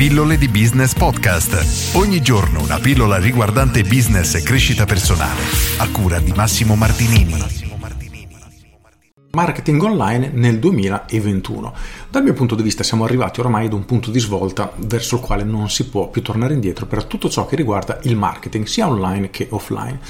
Pillole di Business Podcast. Ogni giorno una pillola riguardante business e crescita personale. A cura di Massimo Martinini. Marketing online nel 2021. Dal mio punto di vista siamo arrivati ormai ad un punto di svolta verso il quale non si può più tornare indietro per tutto ciò che riguarda il marketing, sia online che offline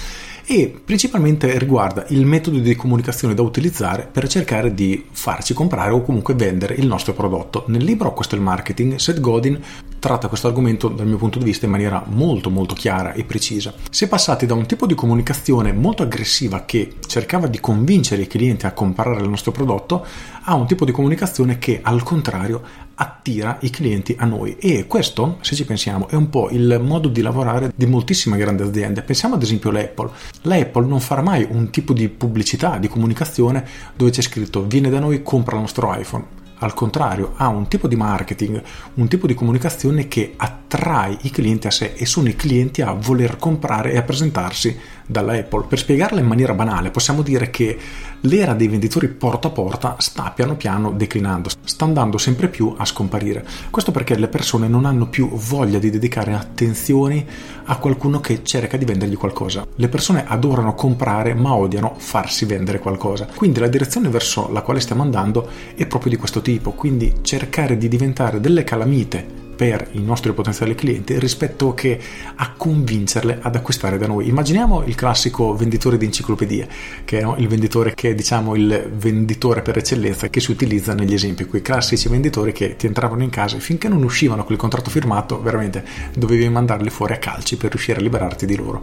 e principalmente riguarda il metodo di comunicazione da utilizzare per cercare di farci comprare o comunque vendere il nostro prodotto. Nel libro Questo è il marketing, Seth Godin tratta questo argomento dal mio punto di vista in maniera molto molto chiara e precisa. Si è passati da un tipo di comunicazione molto aggressiva che cercava di convincere i clienti a comprare il nostro prodotto a un tipo di comunicazione che al contrario attira i clienti a noi e questo, se ci pensiamo, è un po' il modo di lavorare di moltissime grandi aziende. Pensiamo ad esempio all'Apple. L'Apple non farà mai un tipo di pubblicità, di comunicazione dove c'è scritto vieni da noi, compra il nostro iPhone al contrario, ha un tipo di marketing, un tipo di comunicazione che attrae i clienti a sé e sono i clienti a voler comprare e a presentarsi dalla Apple. Per spiegarla in maniera banale, possiamo dire che l'era dei venditori porta a porta sta piano piano declinando, sta andando sempre più a scomparire. Questo perché le persone non hanno più voglia di dedicare attenzioni a qualcuno che cerca di vendergli qualcosa. Le persone adorano comprare ma odiano farsi vendere qualcosa. Quindi la direzione verso la quale stiamo andando è proprio di questo tipo, quindi cercare di diventare delle calamite per i nostri potenziali clienti rispetto che a convincerle ad acquistare da noi. Immaginiamo il classico venditore di enciclopedie, che è il venditore che è diciamo il venditore per eccellenza che si utilizza negli esempi, quei classici venditori che ti entravano in casa e finché non uscivano con il contratto firmato, veramente dovevi mandarli fuori a calci per riuscire a liberarti di loro.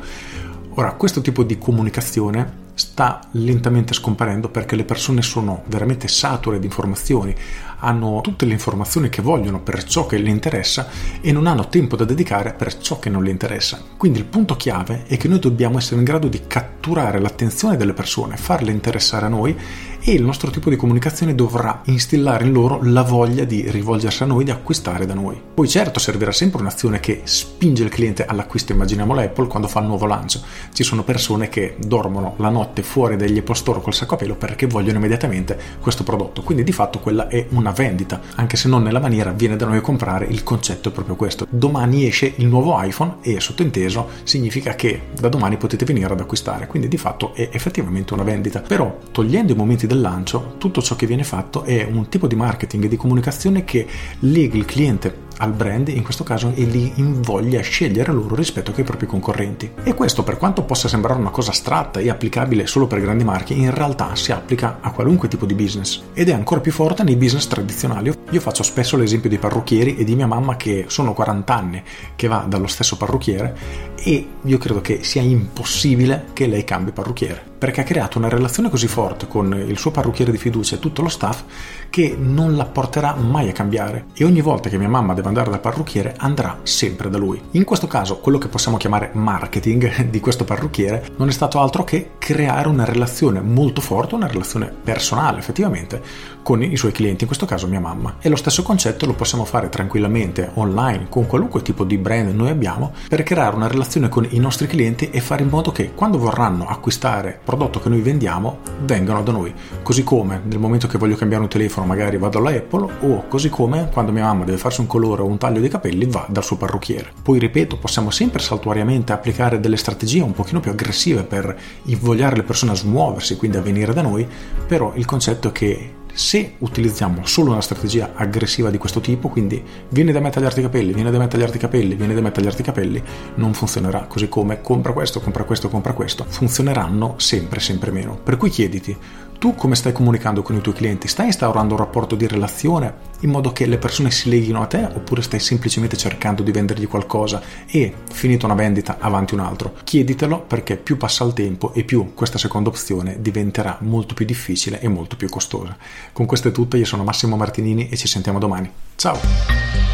Ora, questo tipo di comunicazione sta lentamente scomparendo perché le persone sono veramente sature di informazioni, hanno tutte le informazioni che vogliono per ciò che le interessa e non hanno tempo da dedicare per ciò che non le interessa. Quindi il punto chiave è che noi dobbiamo essere in grado di catturare l'attenzione delle persone, farle interessare a noi e il nostro tipo di comunicazione dovrà instillare in loro la voglia di rivolgersi a noi, di acquistare da noi. Poi certo servirà sempre un'azione che spinge il cliente all'acquisto, immaginiamo l'Apple quando fa il nuovo lancio. Ci sono persone che dormono la notte fuori dagli Apple Store col sacco a pelo perché vogliono immediatamente questo prodotto, quindi di fatto quella è una vendita, anche se non nella maniera viene da noi a comprare, il concetto è proprio questo. Domani esce il nuovo iPhone e sottointeso significa che da domani potete venire ad acquistare, quindi di fatto è effettivamente una vendita, però togliendo i momenti del lancio, tutto ciò che viene fatto è un tipo di marketing e di comunicazione che lega il cliente al brand in questo caso e li invoglia a scegliere loro rispetto ai propri concorrenti. E questo per quanto possa sembrare una cosa astratta e applicabile solo per grandi marchi, in realtà si applica a qualunque tipo di business ed è ancora più forte nei business tradizionali. Io faccio spesso l'esempio dei parrucchieri e di mia mamma che sono 40 anni che va dallo stesso parrucchiere e io credo che sia impossibile che lei cambi parrucchiere perché ha creato una relazione così forte con il suo parrucchiere di fiducia e tutto lo staff che non la porterà mai a cambiare e ogni volta che mia mamma deve andare dal parrucchiere andrà sempre da lui. In questo caso quello che possiamo chiamare marketing di questo parrucchiere non è stato altro che creare una relazione molto forte, una relazione personale effettivamente con i suoi clienti, in questo caso mia mamma. E lo stesso concetto lo possiamo fare tranquillamente online con qualunque tipo di brand noi abbiamo per creare una relazione con i nostri clienti e fare in modo che quando vorranno acquistare prodotto che noi vendiamo vengano da noi. Così come nel momento che voglio cambiare un telefono magari vado alla Apple o così come quando mia mamma deve farsi un colore o un taglio di capelli va dal suo parrucchiere. Poi ripeto, possiamo sempre saltuariamente applicare delle strategie un pochino più aggressive per invogliare le persone a smuoversi, quindi a venire da noi, però il concetto è che se utilizziamo solo una strategia aggressiva di questo tipo, quindi vieni da me a tagliarti i capelli, vieni da me a tagliarti i capelli, vieni da me a tagliarti i capelli, non funzionerà. Così come compra questo, compra questo, compra questo, funzioneranno sempre, sempre meno. Per cui chiediti, tu come stai comunicando con i tuoi clienti? Stai instaurando un rapporto di relazione in modo che le persone si leghino a te oppure stai semplicemente cercando di vendergli qualcosa e finita una vendita avanti un altro? Chieditelo perché più passa il tempo e più questa seconda opzione diventerà molto più difficile e molto più costosa. Con questo è tutto, io sono Massimo Martinini e ci sentiamo domani. Ciao!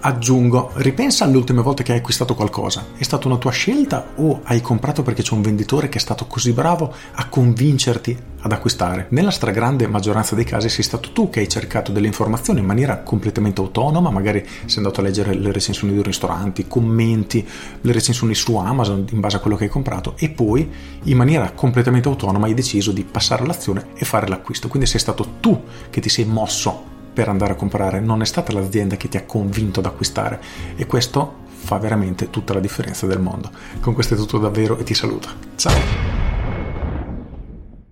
Aggiungo, ripensa alle ultime volte che hai acquistato qualcosa. È stata una tua scelta o hai comprato perché c'è un venditore che è stato così bravo a convincerti ad acquistare? Nella stragrande maggioranza dei casi sei stato tu che hai cercato delle informazioni in maniera completamente autonoma, magari sei andato a leggere le recensioni di ristoranti, commenti, le recensioni su Amazon in base a quello che hai comprato e poi in maniera completamente autonoma hai deciso di passare all'azione e fare l'acquisto. Quindi sei stato tu che ti sei mosso per andare a comprare, non è stata l'azienda che ti ha convinto ad acquistare e questo fa veramente tutta la differenza del mondo. Con questo è tutto davvero e ti saluto. Ciao!